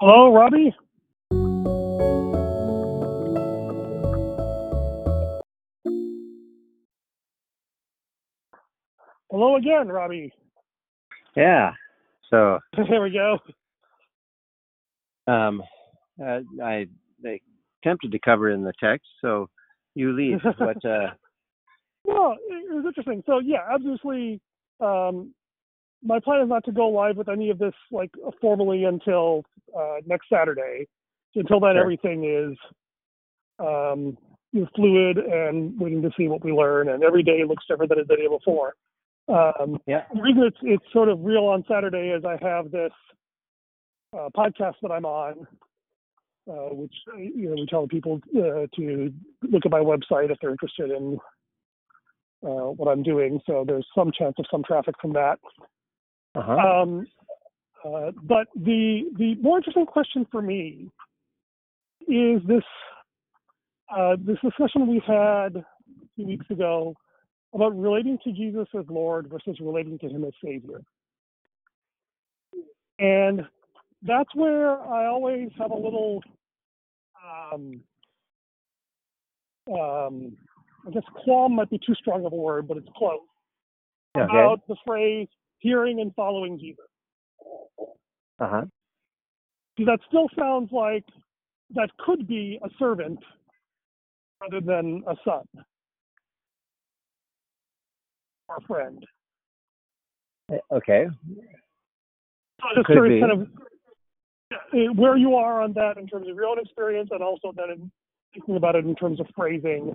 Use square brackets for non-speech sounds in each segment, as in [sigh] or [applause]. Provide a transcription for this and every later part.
Hello, Robbie. Hello again, Robbie. Yeah. So [laughs] There we go. um, uh, I, I attempted to cover in the text, so you lead. What? [laughs] Uh, Well, it, it was interesting. So yeah, obviously, um, my plan is not to go live with any of this like formally until uh, next Saturday. Until then, Sure. everything is um, fluid and waiting to see what we learn. And every day looks different than the day before. Um, yeah. the reason it's it's sort of real on Saturday is I have this uh, podcast that I'm on, uh, which you know we tell people uh, to look at my website if they're interested in uh, what I'm doing. So there's some chance of some traffic from that. Uh huh. Um, uh, but the the more interesting question for me is this uh, this discussion we had a few weeks ago about relating to Jesus as Lord versus relating to Him as Savior, and that's where I always have a little um, um, I guess qualm might be too strong of a word, but it's close Okay. about the phrase hearing and following Jesus. Uh huh. That still sounds like that could be a servant rather than a son or a friend. Okay. So just Could curious be. kind of uh, where you are on that in terms of your own experience and also then in thinking about it in terms of phrasing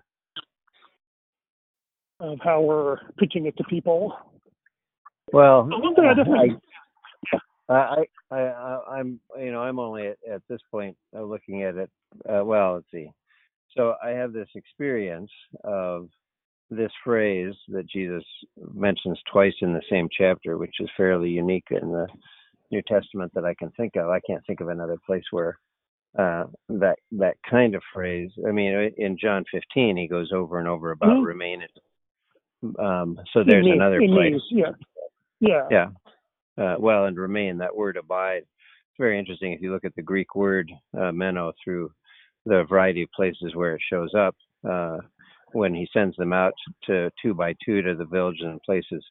of how we're pitching it to people. Well, one thing I I, I, I, I'm, you know, I'm only at, at this point uh, looking at it. Uh, well, let's see. So I have this experience of this phrase that Jesus mentions twice in the same chapter, which is fairly unique in the New Testament that I can think of. I can't think of another place where uh, that that kind of phrase. I mean, in John 15, he goes over and over about Mhm. remain. Um, so there's another place. yeah. Yeah. Yeah. Uh, well, and remain, that word abide. It's very interesting if you look at the Greek word uh, meno through the variety of places where it shows up. Uh, when he sends them out to two by two to the villages and places,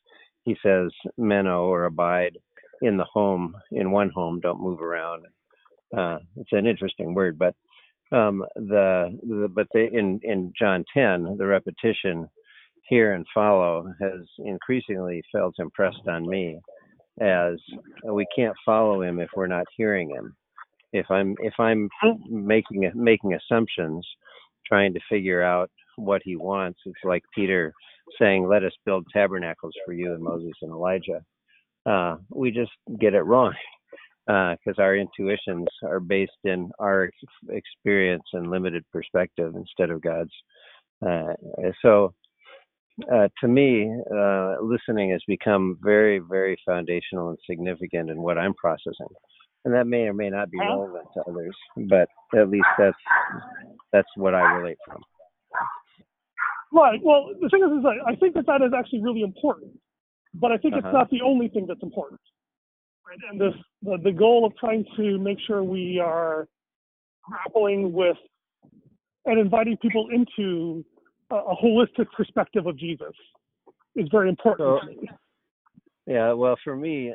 he says meno or abide in the home, in one home, don't move around. Uh, it's an interesting word, but um, the, the but the, in in John 10, the repetition hear and follow has increasingly felt impressed on me as we can't follow him if we're not hearing him. If I'm if I'm making making assumptions, trying to figure out what he wants, it's like Peter saying, "Let us build tabernacles for you and Moses and Elijah." Uh, we just get it wrong [laughs] because our intuitions are based in our experience and limited perspective instead of God's. Uh, so uh, to me, uh, listening has become very, very foundational and significant in what I'm processing, and that may or may not be relevant to others, but at least that's that's what I relate from. Right. Well, the thing is, is I, I think that that is actually really important, but I think it's Uh-huh. not the only thing that's important. Right. And this the, the goal of trying to make sure we are grappling with and inviting people into a, a holistic perspective of Jesus is very important So- to me. Yeah, well, for me,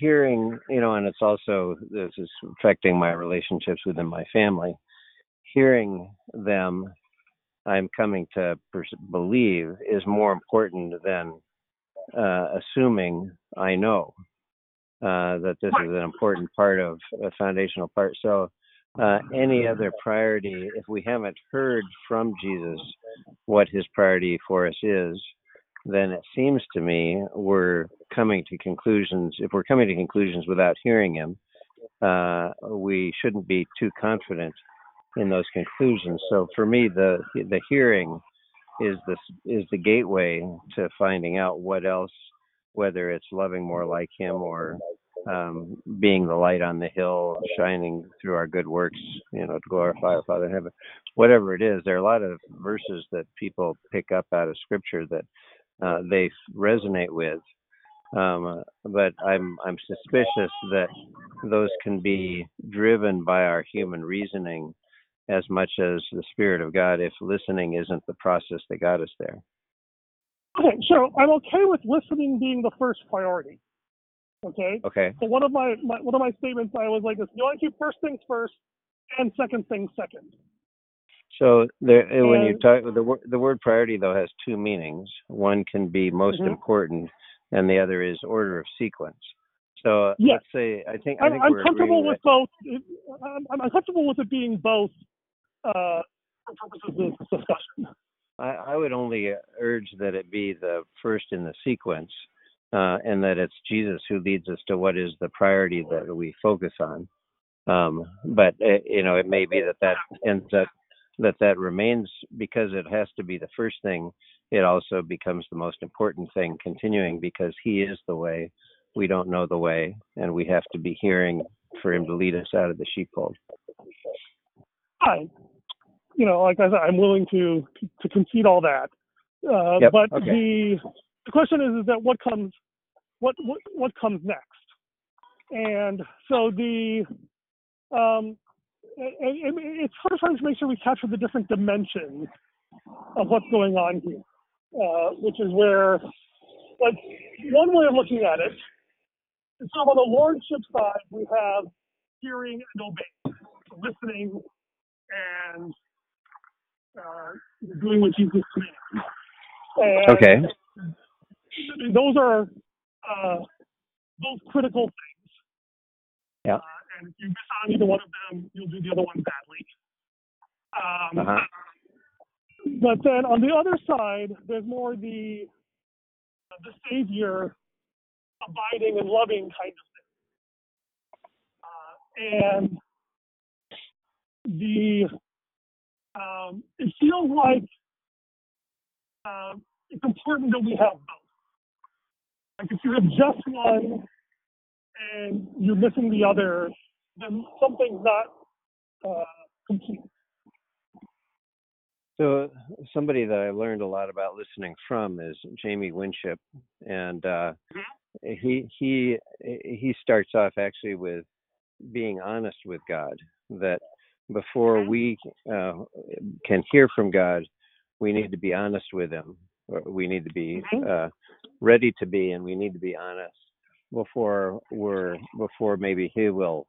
hearing, you know, and it's also this is affecting my relationships within my family. Hearing them, I'm coming to pers- believe is more important than uh, assuming I know uh, that this is an important part of a foundational part. So, uh, any other priority, if we haven't heard from Jesus what his priority for us is, then it seems to me we're coming to conclusions. If we're coming to conclusions without hearing him, uh, we shouldn't be too confident in those conclusions. So for me, the the hearing is the is the gateway to finding out what else, whether it's loving more like him or um, being the light on the hill, shining through our good works, you know, to glorify our Father in heaven. Whatever it is, there are a lot of verses that people pick up out of Scripture that uh, they resonate with, Um, but I'm I'm suspicious that those can be driven by our human reasoning as much as the Spirit of God if listening isn't the process that got us there. Okay, so I'm okay with listening being the first priority. Okay. Okay. So one of my, my one of my statements I was like this: you want to keep first things first and second things second. So there, when you talk, the word the word priority though has two meanings. One can be most Mhm. important, and the other is order of sequence. So uh, Yes. let's say I think I I'm comfortable with both. I'm, I'm comfortable with it being both uh, for purposes of this discussion. I, I would only urge that it be the first in the sequence, uh, and that it's Jesus who leads us to what is the priority that we focus on. Um, but uh, you know, it may be that that ends up that that remains because it has to be the first thing. It also becomes the most important thing, continuing because He is the way. We don't know the way, and we have to be hearing for Him to lead us out of the sheepfold. Fine. You know, like I said, I'm willing to to concede all that. Uh, Yep, but okay. the the question is, is that what comes what what what comes next? And so the um, and, and it's hard trying to make sure we capture the different dimensions of what's going on here, uh, which is where, like, one way of looking at it is so on the lordship side, we have hearing and obeying, so listening and uh, doing what Jesus commands. And Okay. those are uh, both critical things. Yeah. Uh, and if you miss on either one of them, you'll do the other one badly. Um, Uh-huh. But then on the other side, there's more the the Savior abiding and loving kind of thing. Uh, and the um, it feels like uh, it's important that we have both. Like if you have just one and you're missing the other, then something's not uh, complete. So somebody that I learned a lot about listening from is Jamie Winship, and uh, he he he starts off actually with being honest with God. That before we uh, can hear from God, we need to be honest with Him. We need to be Mhm. uh, ready to be, and we need to be honest before we're before maybe He will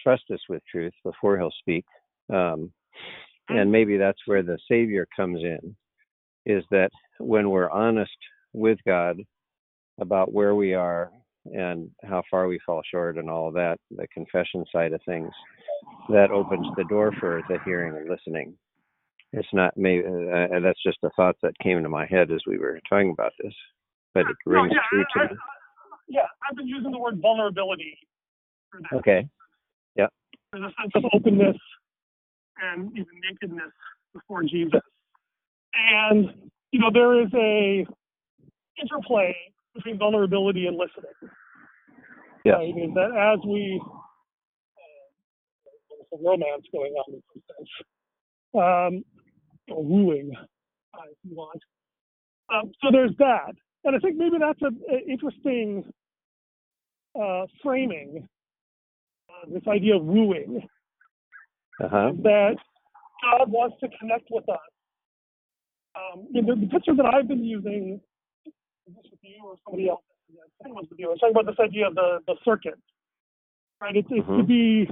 trust us with truth before He'll speak. Um, and maybe that's where the savior comes in is that when we're honest with god about where we are and how far we fall short and all that the confession side of things that opens the door for the hearing and listening. It's not maybe uh, that's just a thought that came to my head as we were talking about this but it No, rings yeah, true I, to me yeah, I've been using the word vulnerability for that. okay Yeah. There's a sense of openness and even nakedness before Jesus. And, you know, there is a interplay between vulnerability and listening. Yeah. Right? Is that as we, uh, romance going on in some sense, um, or wooing, uh, if you want. Um, so there's that. And I think maybe that's an interesting uh, framing, uh, this idea of wooing, uh-huh that God wants to connect with us. Um, the, the picture that I've been using, this with you or somebody else? I was with you. I was talking about this idea of the, the circuit, right? It's, it's to Mhm. be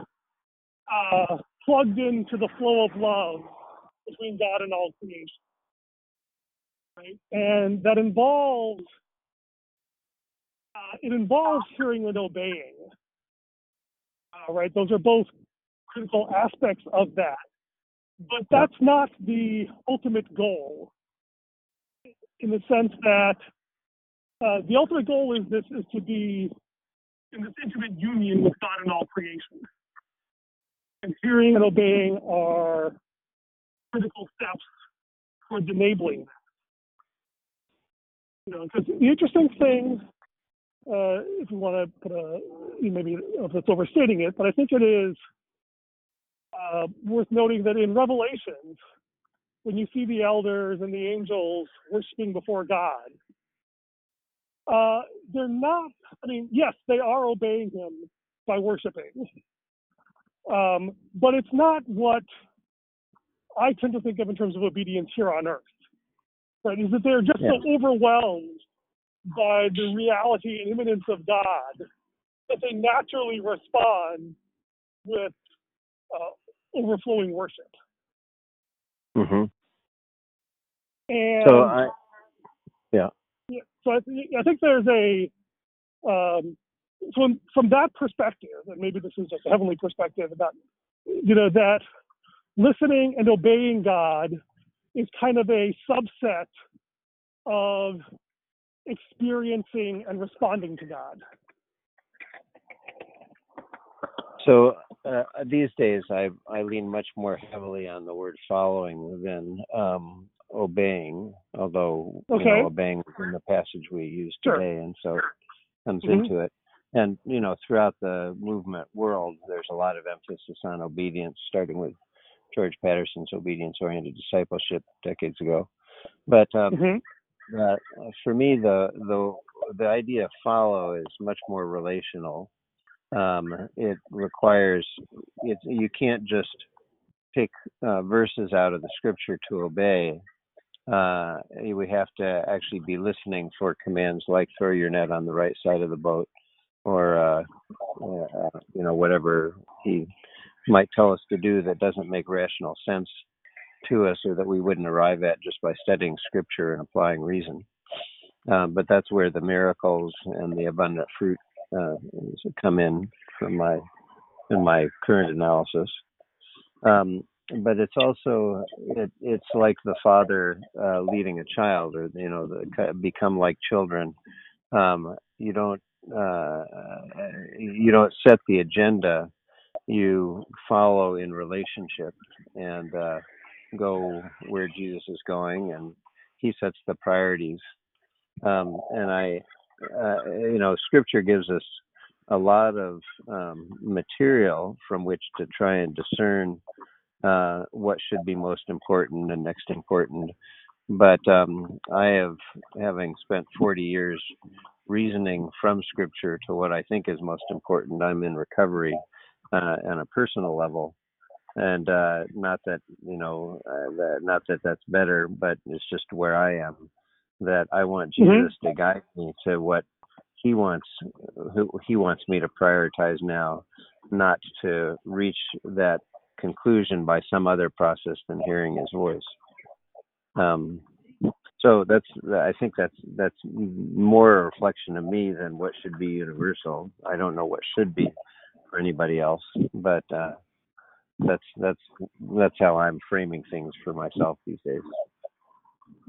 uh, plugged into the flow of love between God and all creation, And that involves uh, it involves hearing and obeying, uh, right? Those are both critical aspects of that, but that's not the ultimate goal. In the sense that uh, the ultimate goal is this is to be in this intimate union with God and all creation. And hearing and obeying are critical steps towards enabling that. You know, because the interesting thing, uh, if you want to put a, maybe if it's overstating it, but I think it is uh, worth noting that in Revelations, when you see the elders and the angels worshiping before God, Uh, they're not. I mean, yes, they are obeying him by worshiping, um, but it's not what I tend to think of in terms of obedience here on earth. Right? Is that they're just Yeah. so overwhelmed by the reality and imminence of God that they naturally respond with uh, overflowing worship. hmm And So I, Yeah, so I, th- I think there's a um, from from that perspective, and maybe this is just a heavenly perspective about you know that listening and obeying God is kind of a subset of experiencing and responding to God. So uh, these days, I I lean much more heavily on the word following than um, obeying. Although you know, obeying is in the passage we use Sure. today, and so comes Mhm. into it. And you know, throughout the movement world, there's a lot of emphasis on obedience, starting with George Patterson's obedience-oriented discipleship decades ago. But um, Mhm. uh, for me, the the the idea of follow is much more relational. Um, it requires it, you can't just pick uh, verses out of the scripture to obey. Uh, we have to actually be listening for commands like throw your net on the right side of the boat, or uh, uh, you know whatever he might tell us to do that doesn't make rational sense to us, or that we wouldn't arrive at just by studying scripture and applying reason. Um, but that's where the miracles and the abundant fruit uh, come in from my in my current analysis. Um, but it's also it, it's like the father uh, leading a child, or you know, the, become like children. Um, you don't uh, you don't set the agenda. You follow in relationship and uh, go where Jesus is going, and He sets the priorities. Um, and I, uh, you know, Scripture gives us a lot of um, material from which to try and discern uh, what should be most important and next important. But um, I have, having spent 40 years reasoning from Scripture to what I think is most important, I'm in recovery uh, on a personal level. And uh, not that you know, uh, that, not that that's better, but it's just where I am. That I want Jesus Mhm. to guide me to what He wants, who He wants me to prioritize now, not to reach that conclusion by some other process than hearing His voice. Um, so that's I think that's that's more a reflection of me than what should be universal. I don't know what should be for anybody else, but uh, that's that's that's how I'm framing things for myself these days.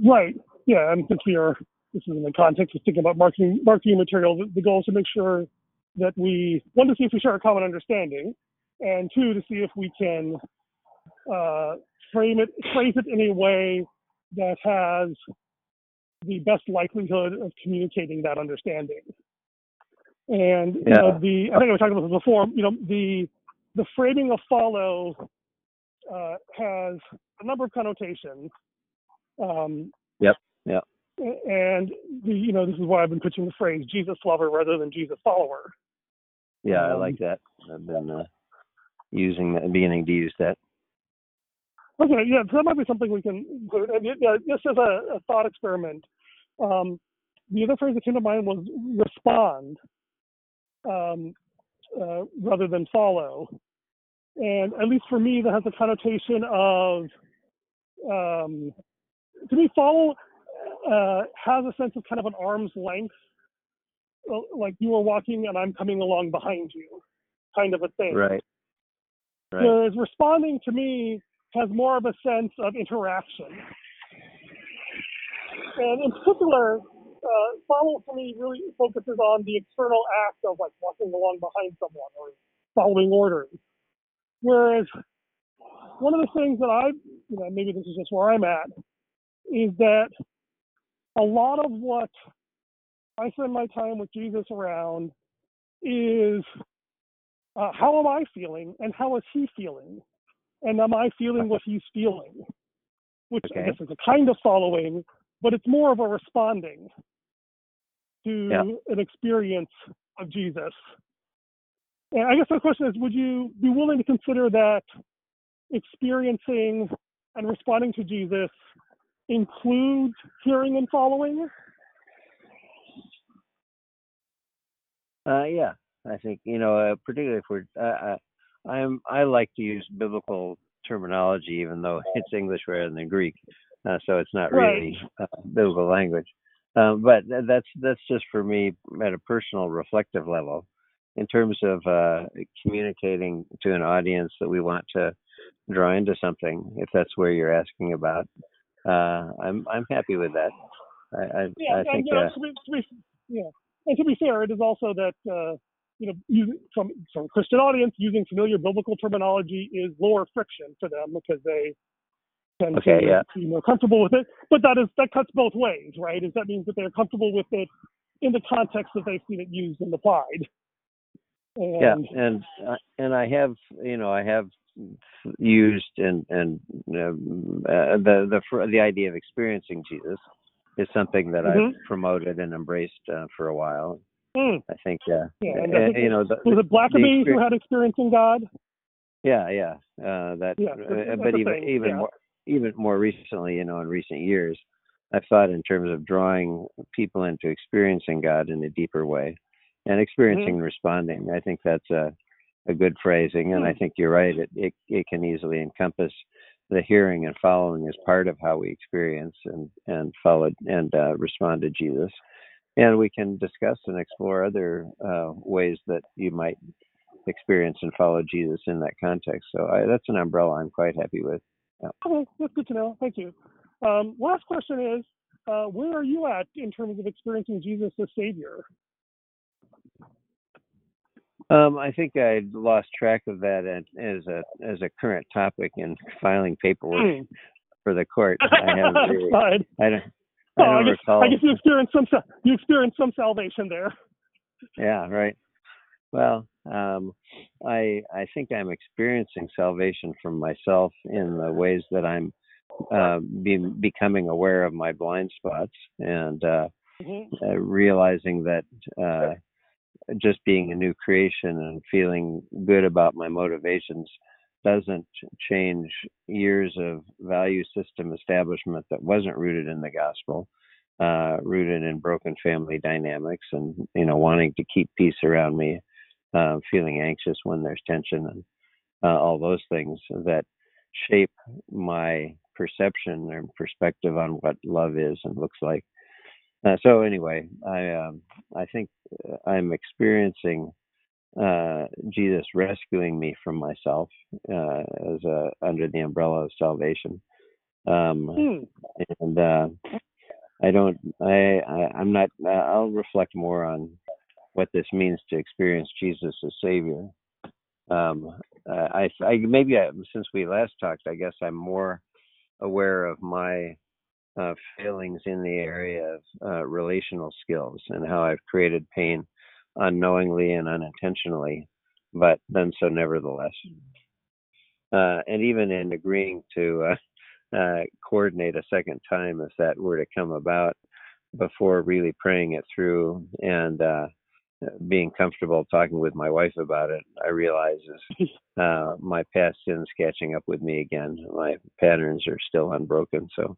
Right. Yeah, and since we are this is in the context of thinking about marketing marketing material, the, the goal is to make sure that we one to see if we share a common understanding, and two to see if we can uh, frame it phrase it in a way that has the best likelihood of communicating that understanding. And you know, the I think I was talking about this before. You know, the the framing of follow uh, has a number of connotations. Um, Yep. Yep. and the, you know, this is why I've been pitching the phrase Jesus lover rather than Jesus follower. Yeah, I Um, like that. I've been uh, using that, beginning to use that. Okay, yeah, so that might be something we can include. And yeah, just as a, a thought experiment, um, the other phrase that came to mind was respond um, uh, rather than follow. And at least for me, that has a connotation of, um, to me, follow uh, has a sense of kind of an arm's length, like you are walking and I'm coming along behind you, kind of a thing. Right. Right. Whereas responding to me has more of a sense of interaction. And in particular, uh, follow for me really focuses on the external act of like walking along behind someone or following orders. Whereas one of the things that I, you know, maybe this is just where I'm at, is that a lot of what I spend my time with Jesus around is uh, how am I feeling and how is he feeling? And am I feeling what he's feeling? Which I guess is a kind of following, but it's more of a responding. To Yeah. an experience of Jesus. And I guess my question is, would you be willing to consider that experiencing and responding to Jesus includes hearing and following? Uh, yeah, I think you know, uh, particularly if we're, uh, I, I'm, I like to use biblical terminology, even though [laughs] it's English rather than Greek, uh, so it's not Right. really uh, biblical language. Um, but that's that's just for me at a personal, reflective level. In terms of uh, communicating to an audience that we want to draw into something, if that's where you're asking about, uh, I'm I'm happy with that. I I, Yeah, I and, think you know, uh, to be, to be, yeah. And to be fair, it is also that uh, you know, using, from from a Christian audience, using familiar biblical terminology is lower friction for them because they tend Okay, to yeah. be more comfortable with it. But that is that cuts both ways, right? Is that means that they're comfortable with it in the context that they've seen it used and applied. And, yeah and uh, and i have you know i have used and and uh, the the the idea of experiencing jesus is something that Mhm. i've promoted and embraced uh, for a while Mm, i think uh, Yeah, and I think you know the, was it Blackaby who had experiencing God? yeah yeah uh that Yeah, uh, but even thing, even yeah. more even more recently you know in recent years i've thought in terms of drawing people into experiencing god in a deeper way and experiencing and responding. I think that's a a good phrasing and i Hmm. think you're right. It, it it can easily encompass the hearing and following as part of how we experience and and follow and uh, respond to jesus. And we can discuss and explore other uh, ways that you might experience and follow jesus in that context. So I, that's an umbrella i'm quite happy with Okay, that's good to know. Thank you. Um, last question is, uh, where are you at in terms of experiencing Jesus as Savior? Um, I think I lost track of that as, a as a current topic in filing paperwork Hmm. for the court. I [laughs] haven't really. I don't. Oh, I I don't guess, recall. I guess you experienced some you experienced some salvation there. Yeah, right. Well, um, I I think I'm experiencing salvation from myself in the ways that I'm uh, be, becoming aware of my blind spots and uh, Mhm. uh, realizing that uh, just being a new creation and feeling good about my motivations doesn't change years of value system establishment that wasn't rooted in the gospel, uh, rooted in broken family dynamics and you know wanting to keep peace around me, uh, feeling anxious when there's tension and uh, all those things that shape my perception and perspective on what love is and looks like. Uh, so anyway, I um, I think uh, I'm experiencing uh, Jesus rescuing me from myself uh, as a, under the umbrella of salvation. Um, Hmm. and uh, I don't. I, I I'm not. Uh, I'll reflect more on what this means to experience Jesus as Savior. Um, uh, I, I maybe I, since we last talked, I guess I'm more aware of my uh, failings in the area of uh, relational skills and how I've created pain unknowingly and unintentionally, but done so nevertheless. Uh, and even in agreeing to uh, uh, coordinate a second time, if that were to come about, before really praying it through and being comfortable talking with my wife about it, I realize is [laughs] uh, my past sins catching up with me again. My patterns are still unbroken. So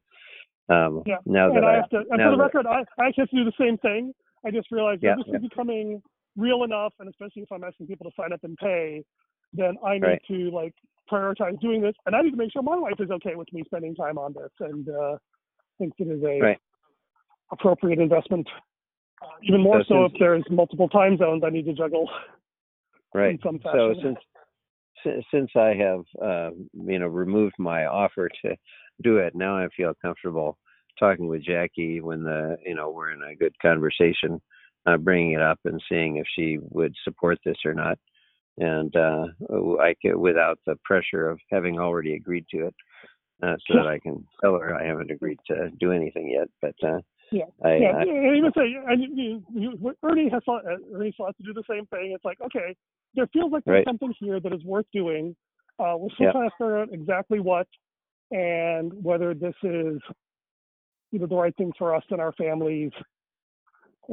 um, Yeah. now that and I I, have to, and for the that- record, I, I have to do the same thing. I just realized Yeah, that this yeah. is becoming real enough, and especially if I'm asking people to sign up and pay, then I need Right. to like prioritize doing this, and I need to make sure my wife is okay with me spending time on this, and uh, thinks it is a Right. appropriate investment. Even more So so if there's multiple time zones I need to juggle [laughs] right. So since since I have uh, you know removed my offer [laughs] to do it, now I feel comfortable talking with Jackie when the you know we're in a good conversation, uh, bringing it up and seeing if she would support this or not, and uh, I could, without the pressure of having already agreed to it, uh, so [laughs] that I can tell her I haven't agreed to do anything yet, but. Uh, Yeah. I, yeah, I, and even say, and you, you, Ernie has thought, uh, Ernie thought to do the same thing. It's like, okay, there feels like there's Right. something here that is worth doing. Uh, we're still Yeah. trying to figure out exactly what and whether this is either the right thing for us and our families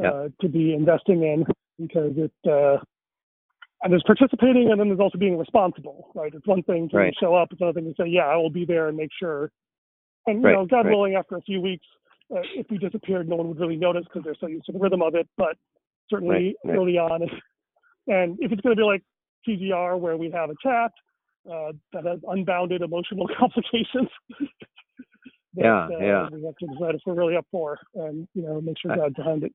uh, to be investing in because it uh, and there's participating and then there's also being responsible, right? It's one thing to Right. show up, it's another thing to say, yeah, I will be there and make sure. And you Right, know, God right. willing, after a few weeks, uh, if we disappeared, no one would really notice because they're so used to the rhythm of it. But certainly Right, right. early on, if, [laughs] and if it's going to be like TGR where we have a chat uh, that has unbounded emotional [laughs] complications. [laughs] that, Yeah, uh, yeah. We have to decide if we're really up for, and you know, make sure God's behind it.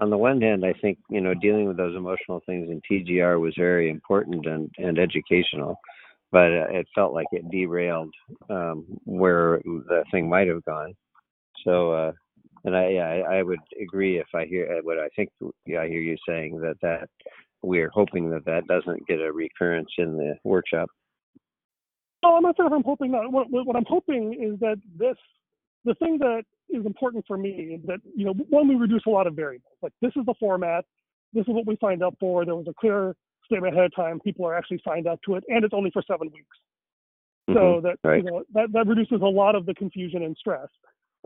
on the one hand, I think you know dealing with those emotional things in TGR was very important and and educational, but uh, it felt like it derailed um, where the thing might have gone. So, uh, and I yeah, I, I would agree if I hear uh, what I think yeah, I hear you saying that that we're hoping that that doesn't get a recurrence in the workshop. No, I'm not sure if I'm hoping that. What, what I'm hoping is that this, the thing that is important for me is that, you know, one, we reduce a lot of variables. Like, this is the format, this is what we signed up for. There was a clear statement ahead of time. People are actually signed up to it, and it's only for seven weeks. So Mhm, that, right. you know, that, that reduces a lot of the confusion and stress.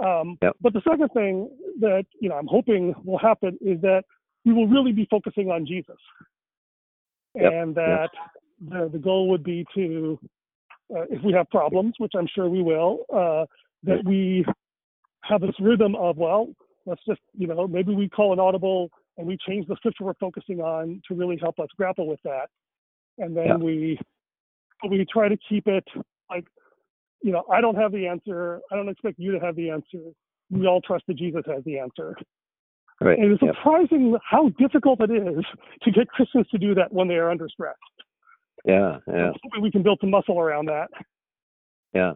Um, Yep. But the second thing that, you know, I'm hoping will happen is that we will really be focusing on Jesus. Yep, And that the, the goal would be to, uh, if we have problems, which I'm sure we will, uh, that we have this rhythm of, well, let's just, you know, maybe we call an audible and we change the scripture we're focusing on to really help us grapple with that. And then we we try to keep it like, you know, I don't have the answer. I don't expect you to have the answer. We all trust that Jesus has the answer. Right. And it's surprising how difficult it is to get Christians to do that when they are under stress. Yeah. Yeah. Hopefully we can build some muscle around that. Yeah.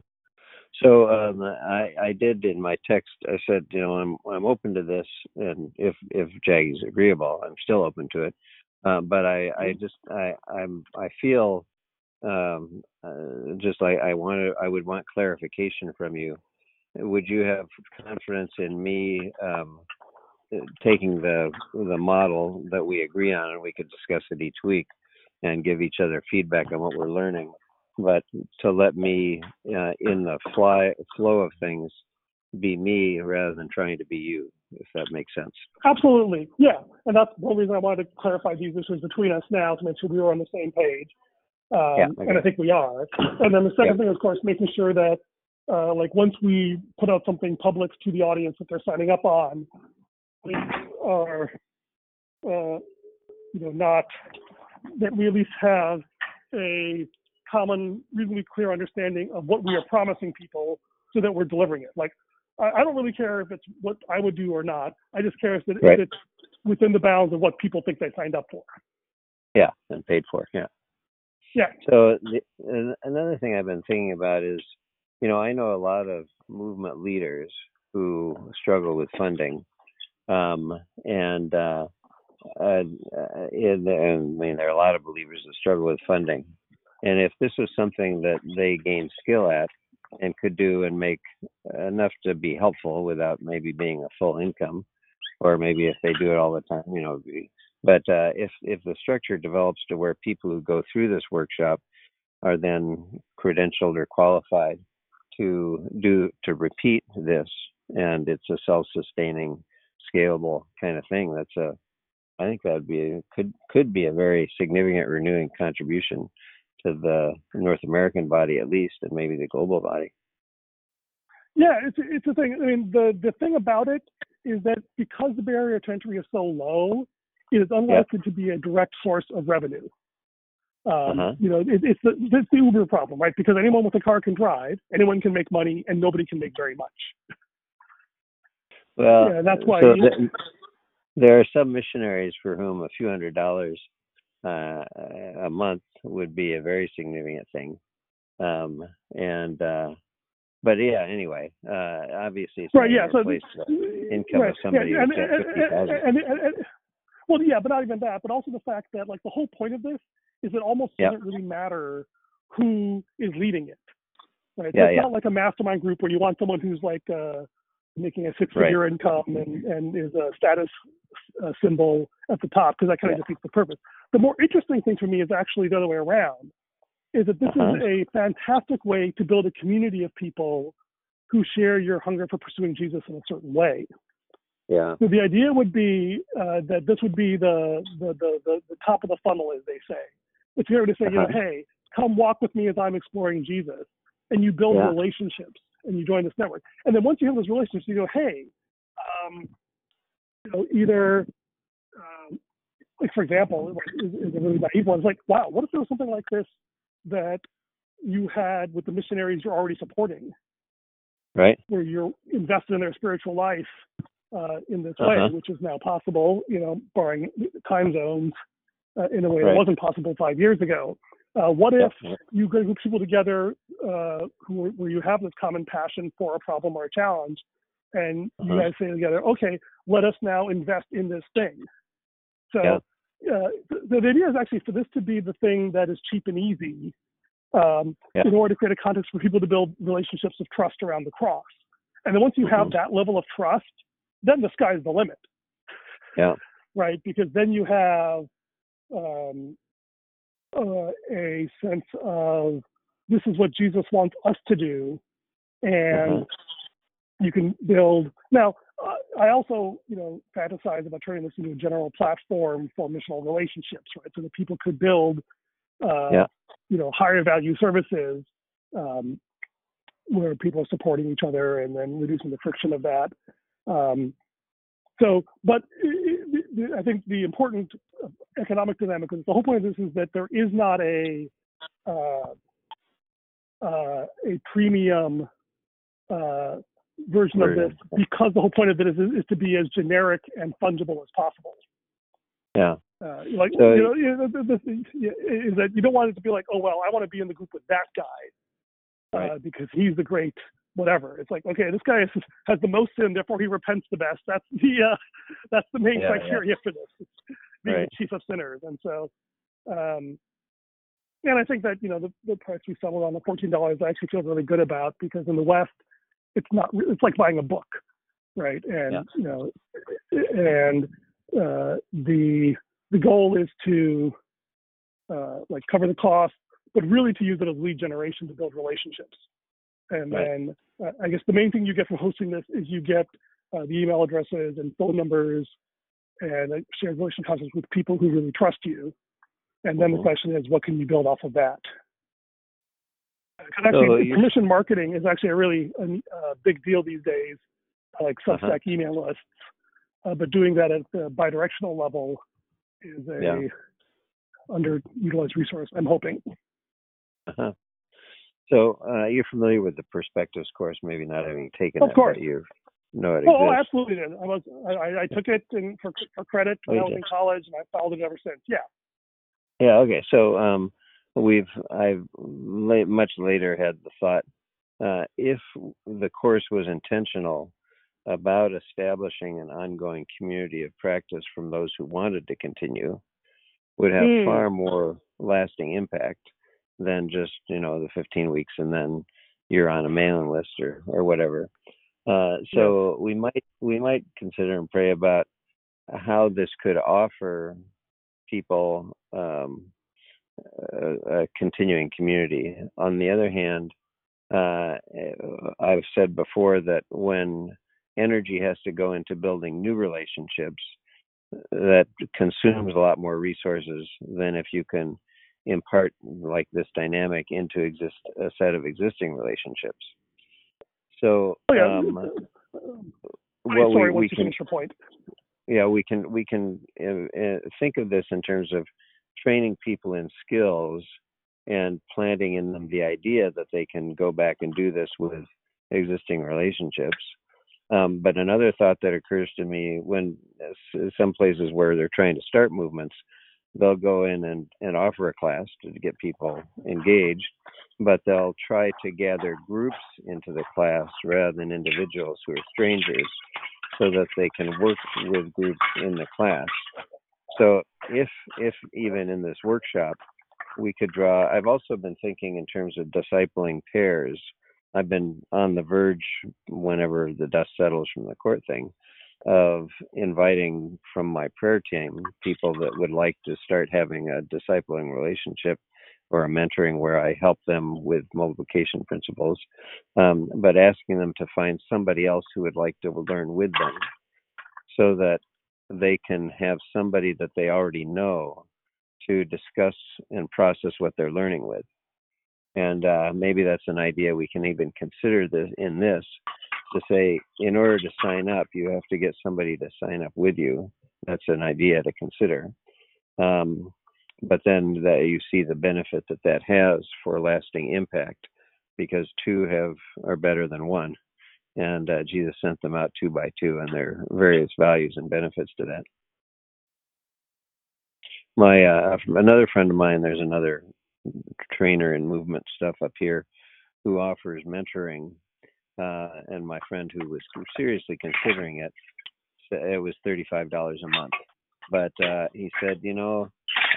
So um, I I did in my text. I said, you know, I'm I'm open to this, and if if Jackie's agreeable, I'm still open to it. Uh, but I I just I I'm I feel um, uh, just like I want to I would want clarification from you. Would you have confidence in me um, uh, taking the the model that we agree on, and we could discuss it each week, and give each other feedback on what we're learning? but to let me uh, in the fly flow of things be me rather than trying to be you if that makes sense Absolutely. Yeah. And that's one reason I wanted to clarify these issues between us now to make sure we were on the same page. Um, Yeah, okay. And I think we are. And then the second Yeah. thing, of course, making sure that, uh, like, once we put out something public to the audience that they're signing up on, we are, uh, you know, not, that we at least have a common, reasonably clear understanding of what we are promising people so that we're delivering it. Like, I, I don't really care if it's what I would do or not. I just care if, it, Right. if it's within the bounds of what people think they signed up for. yeah and paid for yeah Yeah. so the, another thing i've been thinking about is you know i know a lot of movement leaders who struggle with funding um, and uh, uh, in, and I mean, there are a lot of believers that struggle with funding. And if this was something that they gained skill at and could do and make enough to be helpful without maybe being a full income, or maybe if they do it all the time, you know. be- But uh, if if the structure develops to where people who go through this workshop are then credentialed or qualified to do to repeat this, and it's a self-sustaining, scalable kind of thing, that's a I think that would be could could be a very significant renewing contribution to the North American body at least, and maybe the global body. Yeah, it's it's a thing. I mean, the the thing about it is that because the barrier to entry is so low, it is unlikely to be a direct source of revenue. Um, Uh-huh. You know, it, it's the it's the Uber problem, right? Because anyone with a car can drive, anyone can make money, and nobody can make very much. Well, Yeah, that's why so th- there are some missionaries for whom a few hundred dollars uh, a month would be a very significant thing. Um, and uh, but yeah, anyway, uh, obviously, it's Right. Yeah. So income of somebody yeah, who's and, and, and, well, yeah, but not even that. But also the fact that like the whole point of this is it almost Yeah. doesn't really matter who is leading it. Right. Yeah, it's yeah. not like a mastermind group where you want someone who's like uh, making a six-figure income and and is a status uh, symbol at the top because that kind of Yeah. defeats the purpose. The more interesting thing for me is actually the other way around. Is that this Uh-huh. is a fantastic way to build a community of people who share your hunger for pursuing Jesus in a certain way. Yeah. So the idea would be uh, that this would be the, the, the, the, top of the funnel, as they say. If you were to say, you know, Uh-huh. hey, come walk with me as I'm exploring Jesus, and you build Yeah. relationships and you join this network. And then once you have those relationships, you go, hey, um, you know, either, um, like for example, like, is, is a really naive one. It's like, wow, what if there was something like this that you had with the missionaries you're already supporting? Right. where you're invested in their spiritual life uh, in this Uh-huh. way, which is now possible, you know, barring time zones uh, in a way Right. that wasn't possible five years ago. Uh, what if you group people together uh, who, where you have this common passion for a problem or a challenge, and you Uh-huh. guys say together, okay, let us now invest in this thing. So Yeah. uh, the, the idea is actually for this to be the thing that is cheap and easy um, Yeah. in order to create a context for people to build relationships of trust around the cross. And then once you have Mhm. that level of trust, then the sky's the limit, Yeah. right? Because then you have um, uh, a sense of this is what Jesus wants us to do, and Mhm. you can build. Now, I also, you know, fantasize about turning this into a general platform for missional relationships, right? So that people could build, uh, Yeah. you know, higher value services um, where people are supporting each other and then reducing the friction of that. Um, so, but i- think the important economic dynamic is the whole point of this is that there is not a uh, uh, a premium uh, version of this because the whole point of it is, is to be as generic and fungible as possible. Yeah. Uh, like So- you know, you know, is that you don't want it to be like, oh well, I want to be in the group with that guy uh, Right. because he's the great whatever. It's like, okay, this guy is, [laughs] has the most sin, therefore he repents the best. That's the uh, [laughs] that's the main Yeah, yeah. criteria for this, it's [laughs] being Right. the chief of sinners. And so, um, and I think that you know the, the price we settled on the fourteen dollars, I actually feel really good about because in the West, it's not it's like buying a book, right? And Yeah. you know, and uh, the the goal is to uh, like cover the cost, but really to use it as lead generation to build relationships. And Right. then uh, I guess the main thing you get from hosting this is you get uh, the email addresses and phone numbers and a shared relation contacts with people who really trust you. And then the Mhm. question is, what can you build off of that? Because actually, So you- permission marketing is actually a really uh, big deal these days, like Uh-huh. Substack email lists. Uh, but doing that at the bidirectional level is a Yeah. underutilized resource. I'm hoping. Uh-huh. So uh, you're familiar with the Perspectives course, maybe not having taken Of it, course. but you know it Oh, exists. absolutely. did. I was I, I took it in, for for credit when Oh, I was did. in college, and I followed it ever since. Yeah. Yeah. Okay. So um, we've I've much later had the thought uh, if the course was intentional about establishing an ongoing community of practice from those who wanted to continue, would have Hmm. far more lasting impact than just you know the 15 weeks and then you're on a mailing list or or whatever. Uh, so we might we might consider and pray about how this could offer people um, a, a continuing community. On the other hand, uh, I've said before that when energy has to go into building new relationships, that consumes a lot more resources than if you can impart like this dynamic into exist a set of existing relationships. So Oh yeah. um, [laughs] what sorry, we, we can finish your point. yeah we can we can uh, uh, think of this in terms of training people in skills and planting in them the idea that they can go back and do this with existing relationships um, but another thought that occurs to me when uh, some places where they're trying to start movements they'll go in and, and offer a class to get people engaged but they'll try to gather groups into the class rather than individuals who are strangers so that they can work with groups in the class. So if if even in this workshop we could draw I've also been thinking in terms of discipling pairs. I've been on the verge whenever the dust settles from the court thing of inviting from my prayer team people that would like to start having a discipling relationship or a mentoring where I help them with multiplication principles, um, but asking them to find somebody else who would like to learn with them. so that they can have somebody that they already know to discuss and process what they're learning with. And uh, maybe that's an idea we can even consider this in this to say, in order to sign up, you have to get somebody to sign up with you. That's an idea to consider. Um, but then that you see the benefit that that has for lasting impact, because two have are better than one, and uh, Jesus sent them out two by two, and there are various values and benefits to that. My uh, another friend of mine, there's another trainer in movement stuff up here who offers mentoring uh, and my friend who was seriously considering it it was $35 a month. But uh, he said you know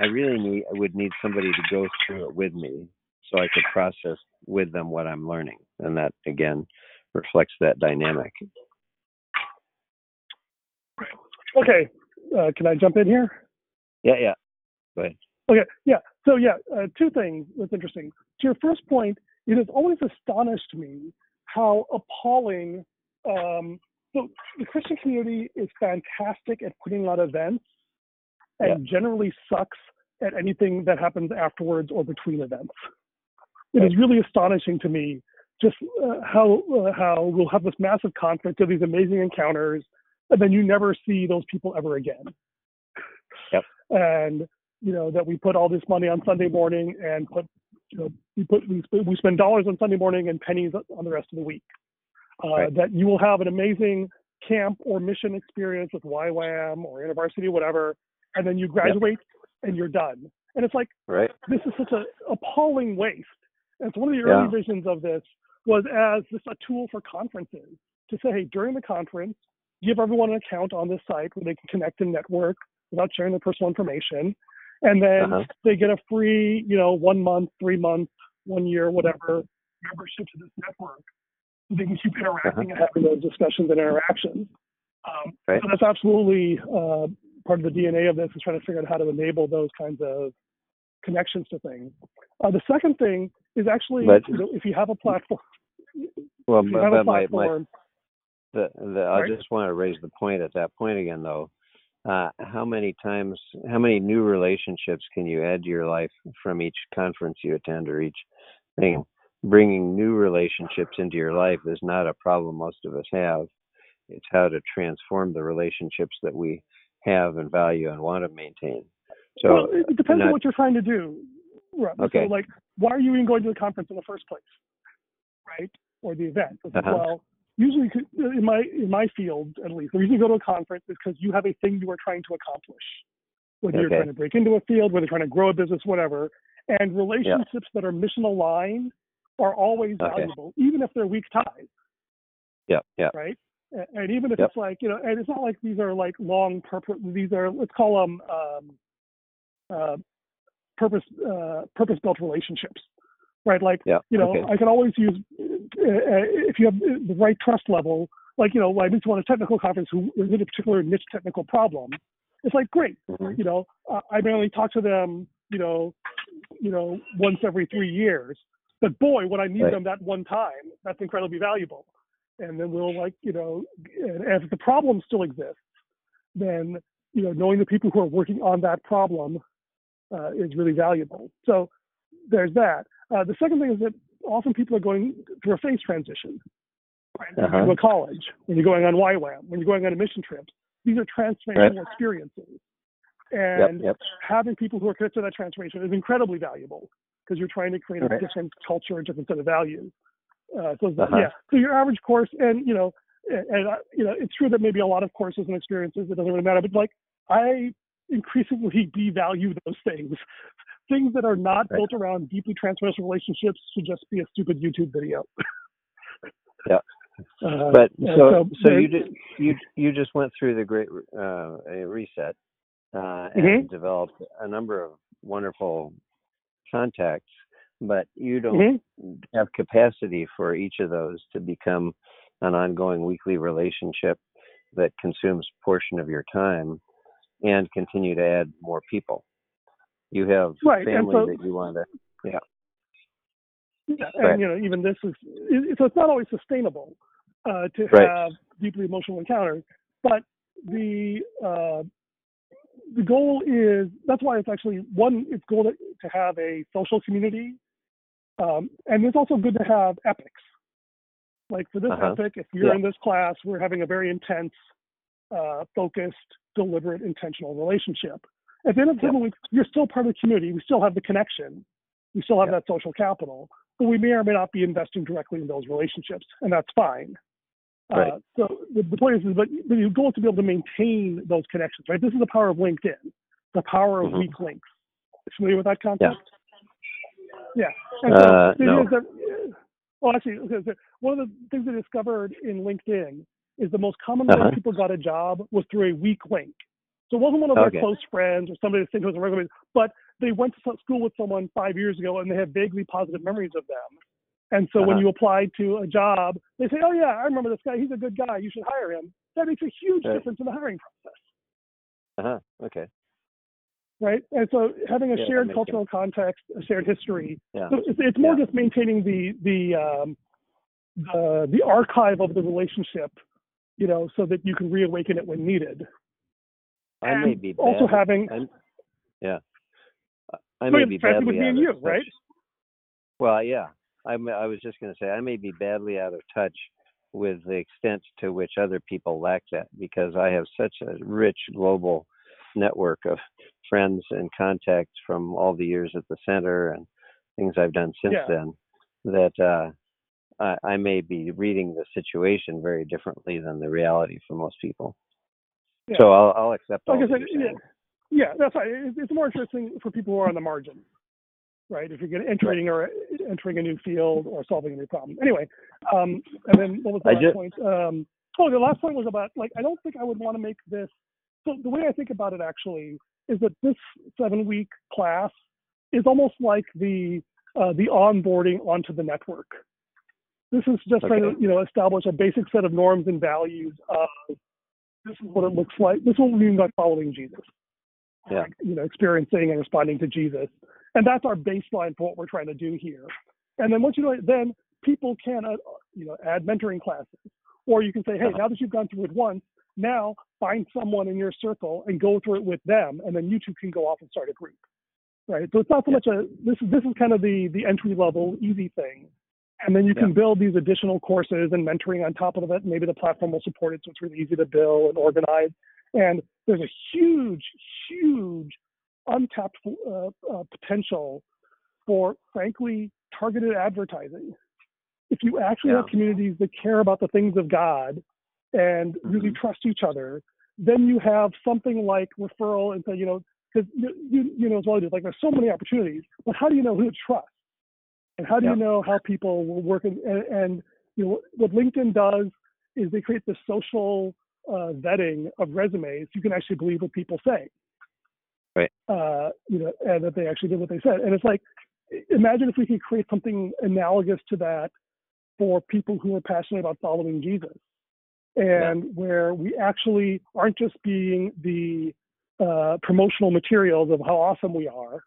i really need i would need somebody to go through it with me so i could process with them what i'm learning. And that again reflects that dynamic. Okay uh, can i jump in here? Yeah yeah. Go ahead. Okay, yeah. So yeah, uh, two things that's interesting. To your first point, it has always astonished me how appalling. Um, so the Christian community is fantastic at putting on events, and yeah. generally sucks at anything that happens afterwards or between events. It is really astonishing to me just uh, how uh, how we'll have this massive conference of these amazing encounters, and then you never see those people ever again. Yep. And you know that we put all this money on Sunday morning and put you know we put we, we spend dollars on Sunday morning and pennies on the rest of the week. Uh, right. That you will have an amazing camp or mission experience with YWAM or InterVarsity, whatever, and then you graduate yep. and you're done. And it's like right. this is such an appalling waste. And so one of the early yeah. visions of this was as this a tool for conferences to say, hey, during the conference, give everyone an account on this site where they can connect and network without sharing their personal information and then uh-huh. they get a free, you know, one month, three months, one year, whatever membership to this network. So they can keep interacting uh-huh. and having those discussions and interactions. Um, right. So that's absolutely uh, part of the DNA of this is trying to figure out how to enable those kinds of connections to things. Uh, the second thing is actually, but, you know, if you have a platform, well, but, but my, my, the, the, I just want to raise the point at that point again, though uh, how many times, how many new relationships can you add to your life from each conference you attend or each thing? Bringing new relationships into your life is not a problem most of us have. It's how to transform the relationships that we have and value and want to maintain. So well, it depends not, on what you're trying to do. Right. Okay. So, like, why are you even going to the conference in the first place? Right? Or the event? Uh-huh. Well, usually in my in my field at least the reason you go to a conference is because you have a thing you are trying to accomplish whether okay. you're trying to break into a field whether you're trying to grow a business whatever and relationships yeah. that are mission aligned are always okay. valuable even if they're weak ties yeah yeah right and even if yep. it's like you know and it's not like these are like long purpose these are let's call them um, uh, purpose uh, purpose built relationships right? Like, yeah, you know, okay. I can always use uh, uh if you have the right trust level. Like, you know, I went to a technical conference who is in a particular niche technical problem. It's like great, mm-hmm. you know. Uh, I may only talk to them, you know, you know, once every three years. But boy, when I need right. them that one time, that's incredibly valuable. And then we'll like, you know, and if the problem still exists, then you know, knowing the people who are working on that problem uh, is really valuable. So there's that. Uh, the second thing is that often people are going through a phase transition. Right? Uh-huh. To a college, when you're going on YWAM, when you're going on a mission trip, these are transformational right. experiences. And yep, yep. having people who are connected to that transformation is incredibly valuable because you're trying to create a different culture, a different set of values. Uh, so uh-huh. yeah, so your average course, and you know, and, and uh, you know, it's true that maybe a lot of courses and experiences it doesn't really matter, but like I increasingly devalue those things things that are not right. built around deeply transformational relationships should just be a stupid YouTube video. [laughs] yeah. Uh, but so, so, so you did, you you just went through the great uh, reset uh, and mm-hmm. developed a number of wonderful contacts, but you don't mm-hmm. have capacity for each of those to become an ongoing weekly relationship that consumes a portion of your time and continue to add more people you have right. family so, that you want to yeah yeah, and you know, even this is so it's not always sustainable uh, to right. have deeply emotional encounters. But the uh, the goal is that's why it's actually one. It's goal to, to have a social community, um, and it's also good to have epics. Like for this Uh-huh. epic, if you're Yeah. in this class, we're having a very intense, uh, focused, deliberate, intentional relationship. At the end of the Yeah. you're still part of the community. We still have the connection. We still have Yeah. that social capital, but we may or may not be investing directly in those relationships, and that's fine. Right. Uh, so the, the point is, but, but your goal is to be able to maintain those connections, right? This is the power of LinkedIn, the power of Mhm. weak links. Familiar with that concept? Yeah. And Uh, the no. is that, well, actually, okay, so one of the things I discovered in LinkedIn is the most common way Uh-huh. people got a job was through a weak link. So it wasn't one of their Okay. close friends or somebody think was a regular, but they went to school with someone five years ago and they have vaguely positive memories of them. And so when Uh-huh. you apply to a job, they say, "Oh yeah, I remember this guy. He's a good guy. You should hire him." That makes a huge Right. difference in the hiring process, Uh-huh. Okay. right? And so having a Yeah, shared cultural context, a shared history, Yeah. so it's, it's more Yeah. just maintaining the the um, the the archive of the relationship, you know, so that you can reawaken it when needed. I And may be also badly- having I'm, yeah. I- I may be badly with me and you, touch. right? Well, yeah. I'm, I was just going to say I may be badly out of touch with the extent to which other people lack that because I have such a rich global network of friends and contacts from all the years at the center and things I've done since Yeah. then that uh, I, I may be reading the situation very differently than the reality for most people. Yeah. So I'll, I'll accept like I said, yeah, yeah, that's right. It- It's more interesting for people who are on the margin, right? If you're getting entering or entering a new field or solving a new problem. Anyway, um, and then what was the I last ju- point? Um, oh, the last point was about like I don't think I would want to make this. So the way I think about it actually is that this seven week class is almost like the uh, the onboarding onto the network. This is just trying to you know establish a basic set of norms and values of this is what it looks like. This is what we mean by following Jesus Yeah. you know, experiencing and responding to Jesus. And that's our baseline for what we're trying to do here. And then once you know it, then people can, uh, you know, add mentoring classes. Or you can say, hey, now that you've gone through it once, now find someone in your circle and go through it with them, and then you two can go off and start a group. Right. So it's not so much a this is this is kind of the the entry level easy thing. And then you can build these additional courses and mentoring on top of it. Maybe the platform will support it, so it's really easy to build and organize. And there's a huge, huge untapped uh, uh, potential for, frankly, targeted advertising. If you actually have communities that care about the things of God and really Mhm. trust each other, then you have something like referral and say, you know, because you, you, you know as well as like there's so many opportunities, but how do you know who to trust? And how do Yeah. you know how people will work? And, and, and you know what LinkedIn does is they create this social uh, vetting of resumes. You can actually believe what people say. Right. Uh, you know, and that they actually did what they said. And it's like, imagine if we could create something analogous to that for people who are passionate about following Jesus, and where we actually aren't just being the uh, promotional materials of how awesome we are.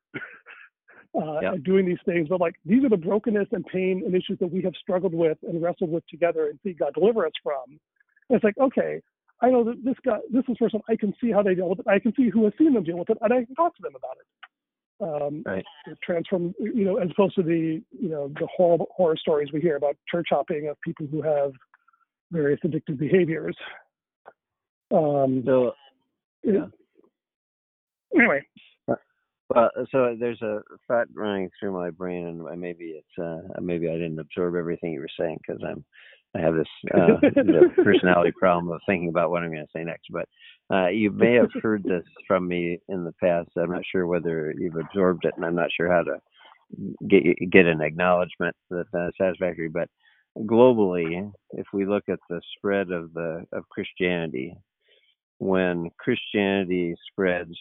Uh, doing these things, but like these are the brokenness and pain and issues that we have struggled with and wrestled with together and see God deliver us from. And it's like, okay, I know that this guy, this is person, I can see how they deal with it. I can see who has seen them deal with it, and I can talk to them about it. Um, Right. Transform, you know, as opposed to the, you know, the horrible horror stories we hear about church hopping of people who have various addictive behaviors. Um, So yeah. anyway, Well, so there's a thought running through my brain, and maybe it's uh, maybe I didn't absorb everything you were saying because I'm I have this uh, [laughs] personality problem of thinking about what I'm going to say next. But uh, you may have heard this from me in the past. I'm not sure whether you've absorbed it, and I'm not sure how to get get an acknowledgement that's uh, satisfactory. But globally, if we look at the spread of the of Christianity, when Christianity spreads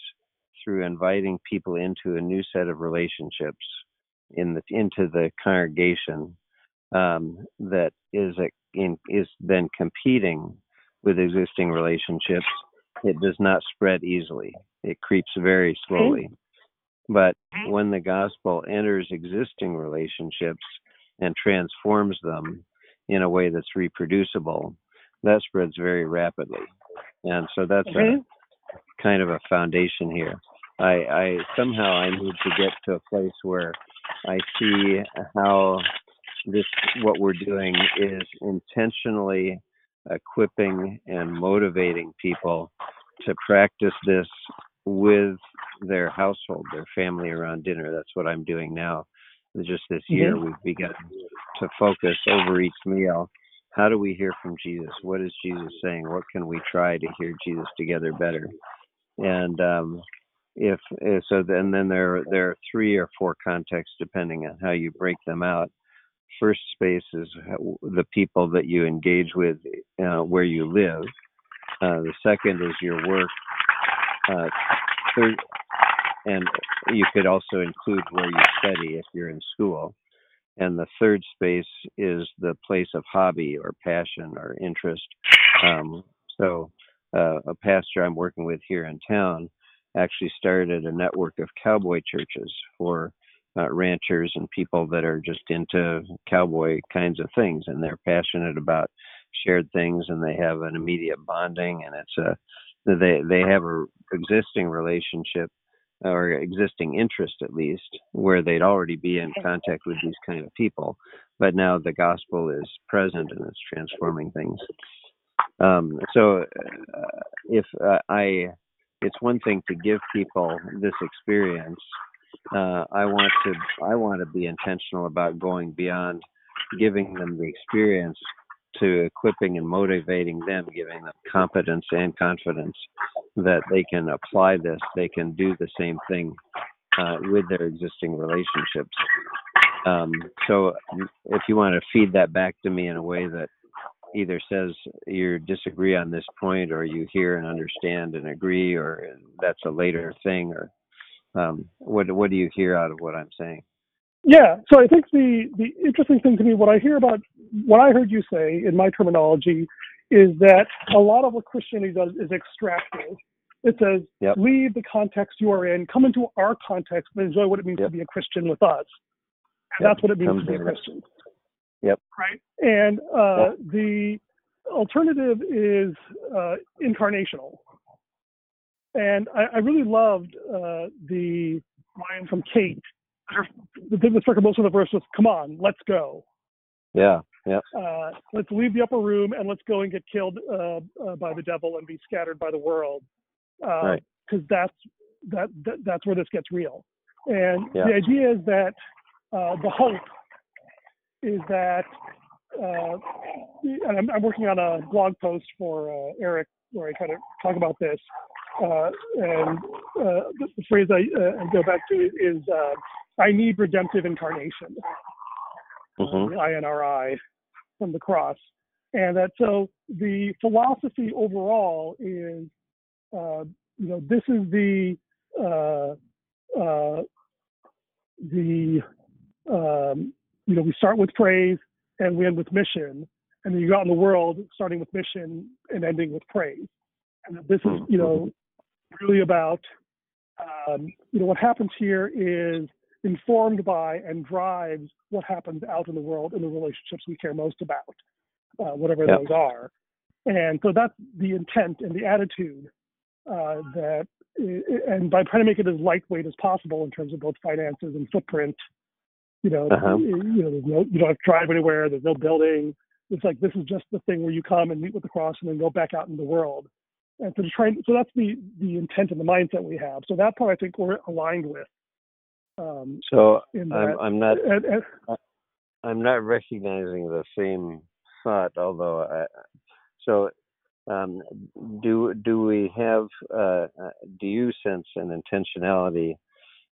through inviting people into a new set of relationships in the into the congregation um, that is a, in, is then competing with existing relationships, it does not spread easily. It creeps very slowly. But when the gospel enters existing relationships and transforms them in a way that's reproducible, that spreads very rapidly. and so that's Mhm. a kind of a foundation here. I, I somehow I need to get to a place where I see how this what we're doing is intentionally equipping and motivating people to practice this with their household, their family around dinner. That's what I'm doing now. Just this year, Mhm. we've begun to focus over each meal. How do we hear from Jesus? What is Jesus saying? What can we try to hear Jesus together better? And um, if, if so, then then there there are three or four contexts depending on how you break them out. First space is the people that you engage with uh, where you live. Uh, the second is your work. Uh, third, and you could also include where you study if you're in school. And the third space is the place of hobby or passion or interest. Um, so, uh, a pastor I'm working with here in town actually started a network of cowboy churches for uh, ranchers and people that are just into cowboy kinds of things and they're passionate about shared things and they have an immediate bonding and it's a they they have a existing relationship or existing interest at least where they'd already be in contact with these kind of people. But now the gospel is present and it's transforming things. Um, so uh, if uh, i it's one thing to give people this experience uh, i want to i want to be intentional about going beyond giving them the experience to equipping and motivating them giving them competence and confidence that they can apply this, they can do the same thing uh, with their existing relationships. Um, so, if you want to feed that back to me in a way that either says you disagree on this point, or you hear and understand and agree, or that's a later thing, or um, what what do you hear out of what I'm saying? Yeah. So I think the the interesting thing to me, what I hear about, what I heard you say in my terminology, is that a lot of what Christianity does is extractive. It says, Yep. leave the context you are in, come into our context, and enjoy what it means Yep. to be a Christian with us. Yep. That's what it means Come to be a Christian. it. Yep. Right. And uh, the alternative is uh, incarnational. And I, I really loved uh, the line from Kate. Her, the thing that struck her most in the verse was, "Come on, let's go. Yeah, yeah, Uh, let's leave the upper room and let's go and get killed uh, uh, by the devil and be scattered by the world." Because Right. that's that, that that's where this gets real. And the idea is that uh, the hope is that, uh, and I'm, I'm working on a blog post for uh, Eric where I kind of talk about this. Uh, and uh, the, phrase I, uh, I go back to is, uh, "I need redemptive incarnation." hmm the INRI from the cross. And that so the philosophy overall is, uh, you know, this is the uh, uh, the um, you know we start with praise and we end with mission, and then you go out in the world starting with mission and ending with praise. And this is you know really about um, you know what happens here is informed by and drives what happens out in the world in the relationships we care most about, uh, whatever Yep. those are. And so that's the intent and the attitude uh, that, and by trying to make it as lightweight as possible in terms of both finances and footprint, you know, Uh-huh. you know, there's no, you don't have to drive anywhere. There's no building. It's like this is just the thing where you come and meet with the cross and then go back out in the world. And so to try, so that's the the intent and the mindset we have. So that part I think we're aligned with. Um, So I'm that, I'm not and, and, I'm not recognizing the same thought, although I, so um, do do we have uh, uh, do you sense an intentionality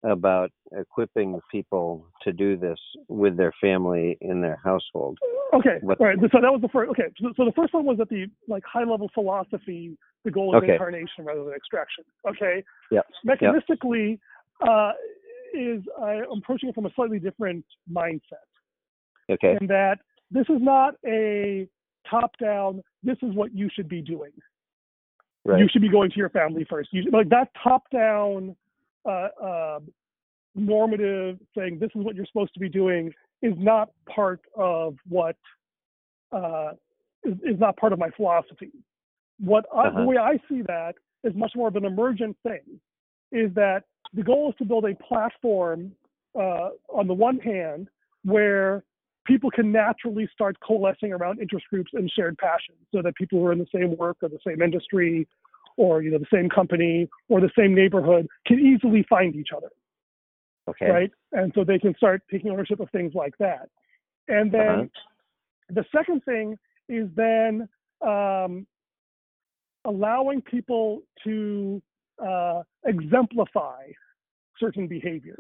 about equipping people to do this with their family in their household? okay, What- all right. So that was the first. Okay, so, so the first one was that the like high level philosophy. The goal is Okay. incarnation rather than extraction. Okay. Yeah. Mechanistically, uh, is I'm approaching it from a slightly different mindset. Okay, And that this is not a top down this is what you should be doing right. you should be going to your family first you, like that top down uh, uh, normative saying this is what you're supposed to be doing is not part of what uh, is, is not part of my philosophy what I, Uh-huh. the way I see that is much more of an emergent thing. Is that the goal is to build a platform uh, on the one hand where people can naturally start coalescing around interest groups and shared passions, so that people who are in the same work or the same industry, or you know the same company or the same neighborhood can easily find each other Okay. right? And so they can start taking ownership of things like that. And then Uh-huh. the second thing is then um, allowing people to uh, exemplify certain behavior.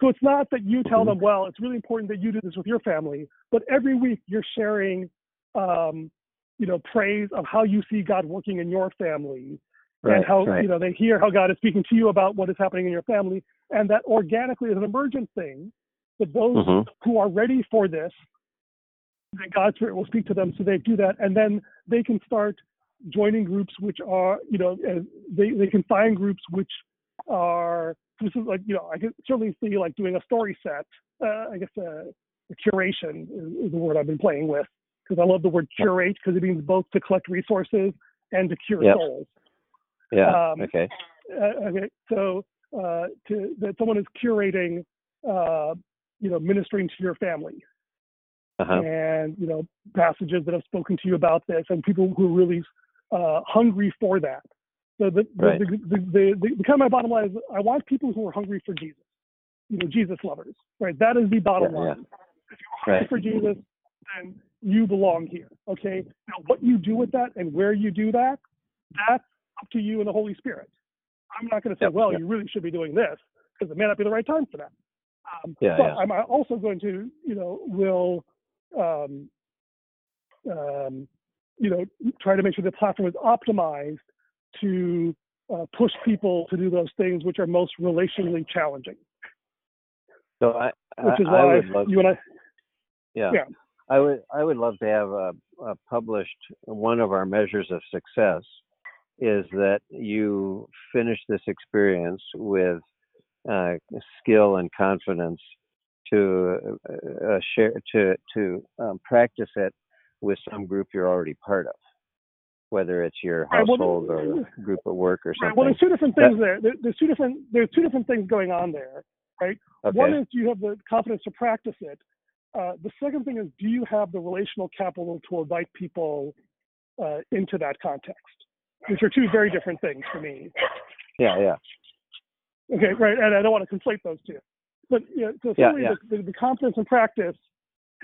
So it's not that you tell Mhm. them, well, it's really important that you do this with your family, but every week you're sharing, um, you know, praise of how you see God working in your family Right. and how right. you know they hear how God is speaking to you about what is happening in your family, and that organically is an emergent thing. That those Mhm. who are ready for this, that God's Spirit will speak to them, so they do that, and then they can start joining groups which are, you know, they they can find groups which are this is like you know I can certainly see like doing a story set. Uh, I guess uh, curation is, is the word I've been playing with because I love the word curate because it means both to collect resources and to cure Yep. souls. Yeah. um, okay. Uh, okay, so uh, to, that someone is curating, uh, you know, ministering to your family, Uh-huh. and you know, passages that have spoken to you about this, and people who are really uh, hungry for that. So the the, Right. the, the, the, the, the kind of my bottom line is, I want people who are hungry for Jesus, you know, Jesus lovers, right? That is the bottom Yeah, yeah. line. If you're hungry Right. for Jesus, then you belong here. Okay. Now, what you do with that and where you do that, that's up to you and the Holy Spirit. I'm not going to say, Yep, well, yep. you really should be doing this because it may not be the right time for that. Um, Yeah, but yeah. I'm also going to, you know, will, um, um, you know, try to make sure the platform is optimized to uh, push people to do those things which are most relationally challenging. So I, Which I, is I why you and I, Yeah. Yeah. I would I would love to have uh uh published one of our measures of success is that you finish this experience with uh, skill and confidence to uh, uh, share to to um, practice it with some group you're already part of, whether it's your Right, well, household or group at work or right, something. well, there's two different That- things there. there. There's two different there's two different things going on there. okay. One is you have the confidence to practice it? Uh, the second thing is do you have the relational capital to invite people uh, into that context? Which are two very different things for me. yeah, yeah. Okay, right, and I don't want to conflate those two. But you know, so Yeah, yeah. The, the, the confidence and practice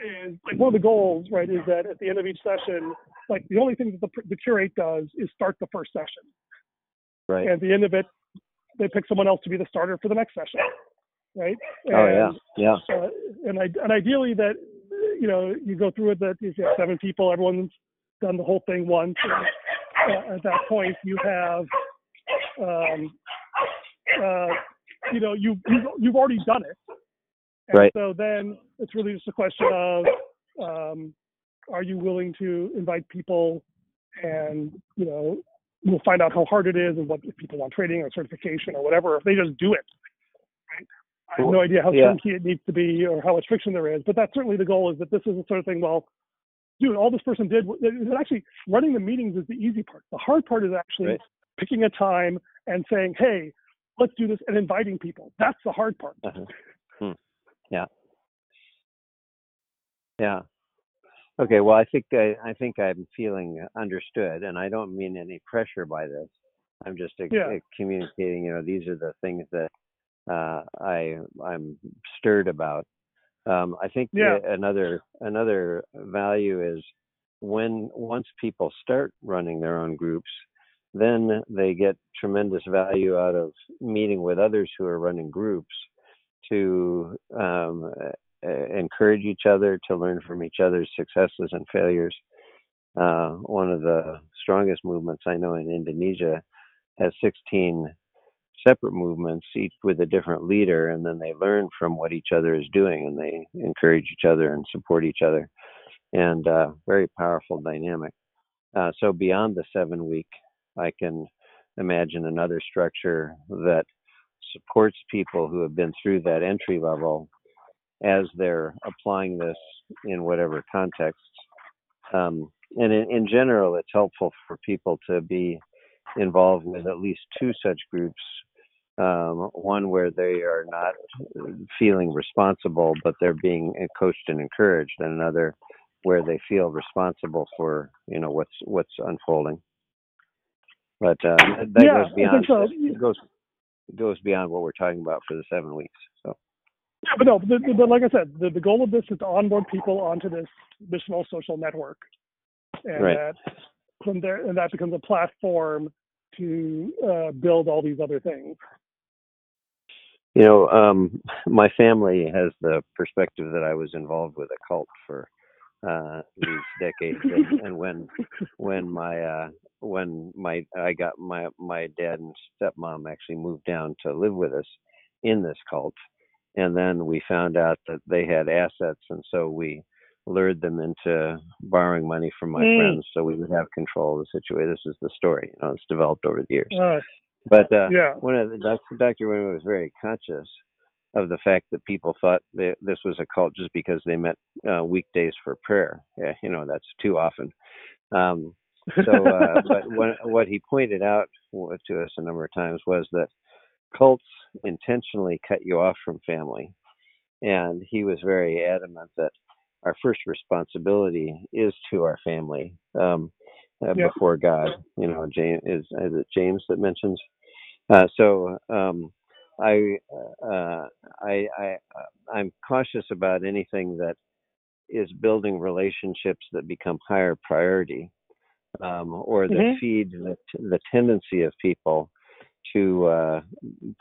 is like one of the goals, right? Is that at the end of each session, like the only thing that the, the curate does is start the first session, Right. and at the end of it, they pick someone else to be the starter for the next session, right? oh yeah, yeah. uh, and I, and ideally that you know you go through it that if you have seven people, everyone's done the whole thing once. And, uh, at that point, you have um, uh, you know you you've, you've already done it. And Right. So then it's really just a question of um, are you willing to invite people and you know we'll find out how hard it is and what if people want training or certification or whatever if they just do it i have no idea how Yeah. it needs to be or how much friction there is but that's certainly the goal is that this is the sort of thing well dude all this person did is actually running the meetings is the easy part the hard part is actually Right. picking a time and saying hey let's do this and inviting people that's the hard part Uh-huh. Hmm. Yeah. Yeah. Okay. Well, I think I, I think I'm feeling understood, and I don't mean any pressure by this. I'm just uh, Yeah. communicating. You know, these are the things that uh, I I'm stirred about. Um, I think Yeah. uh, another another value is when once people start running their own groups, then they get tremendous value out of meeting with others who are running groups to um, uh, encourage each other, to learn from each other's successes and failures. Uh, one of the strongest movements I know in Indonesia has 16 separate movements, each with a different leader, and then they learn from what each other is doing and they encourage each other and support each other. And uh, very powerful dynamic. Uh, so beyond the seven week, I can imagine another structure that supports people who have been through that entry level as they're applying this in whatever context. Um, and in, in general, it's helpful for people to be involved with at least two such groups. Um, one where they are not feeling responsible, but they're being coached and encouraged, and another where they feel responsible for you know what's what's unfolding. But uh, that Yeah, goes beyond so. it goes goes beyond what we're talking about for the seven weeks. So Yeah, but no, but, but like I said, the, the goal of this is to onboard people onto this missional social network, and Right. that from there, and that becomes a platform to uh, build all these other things. You know, um, my family has the perspective that I was involved with a cult for uh, these decades, and, [laughs] and when when my uh, when my I got my my dad and stepmom actually moved down to live with us in this cult, and then we found out that they had assets, and so we lured them into borrowing money from my Mm. friends so we would have control of the situation. This is the story, you know, it's developed over the years. Uh, But uh, yeah, one of the Dr. Dr. Wayne was very conscious of the fact that people thought that this was a cult just because they met uh, weekdays for prayer. Yeah, you know, that's too often. Um, so, uh, [laughs] but what, what he pointed out to us a number of times was that cults intentionally cut you off from family. And he was very adamant that our first responsibility is to our family um, uh, Yep. before God. You know, James is, is it James that mentions. Uh, so um, I, uh, I, I, uh, I'm cautious about anything that is building relationships that become higher priority, um, or that Mhm. feed the, the tendency of people to uh,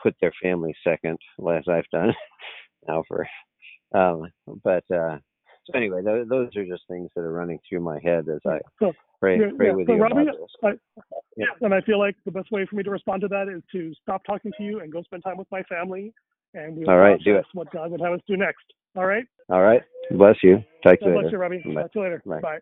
put their family second, as I've done [laughs] now for. Um, but uh, so anyway, those, those are just things that are running through my head as I pray yeah, pray yeah. with So, you Robbie, this. yeah, and I feel like the best way for me to respond to that is to stop talking to you and go spend time with my family, and we'll All right, do process what God would have us do next. All right. All right, bless you. Talk to God you bless later. you, Robbie. Bye. Talk to you later. Bye. Bye.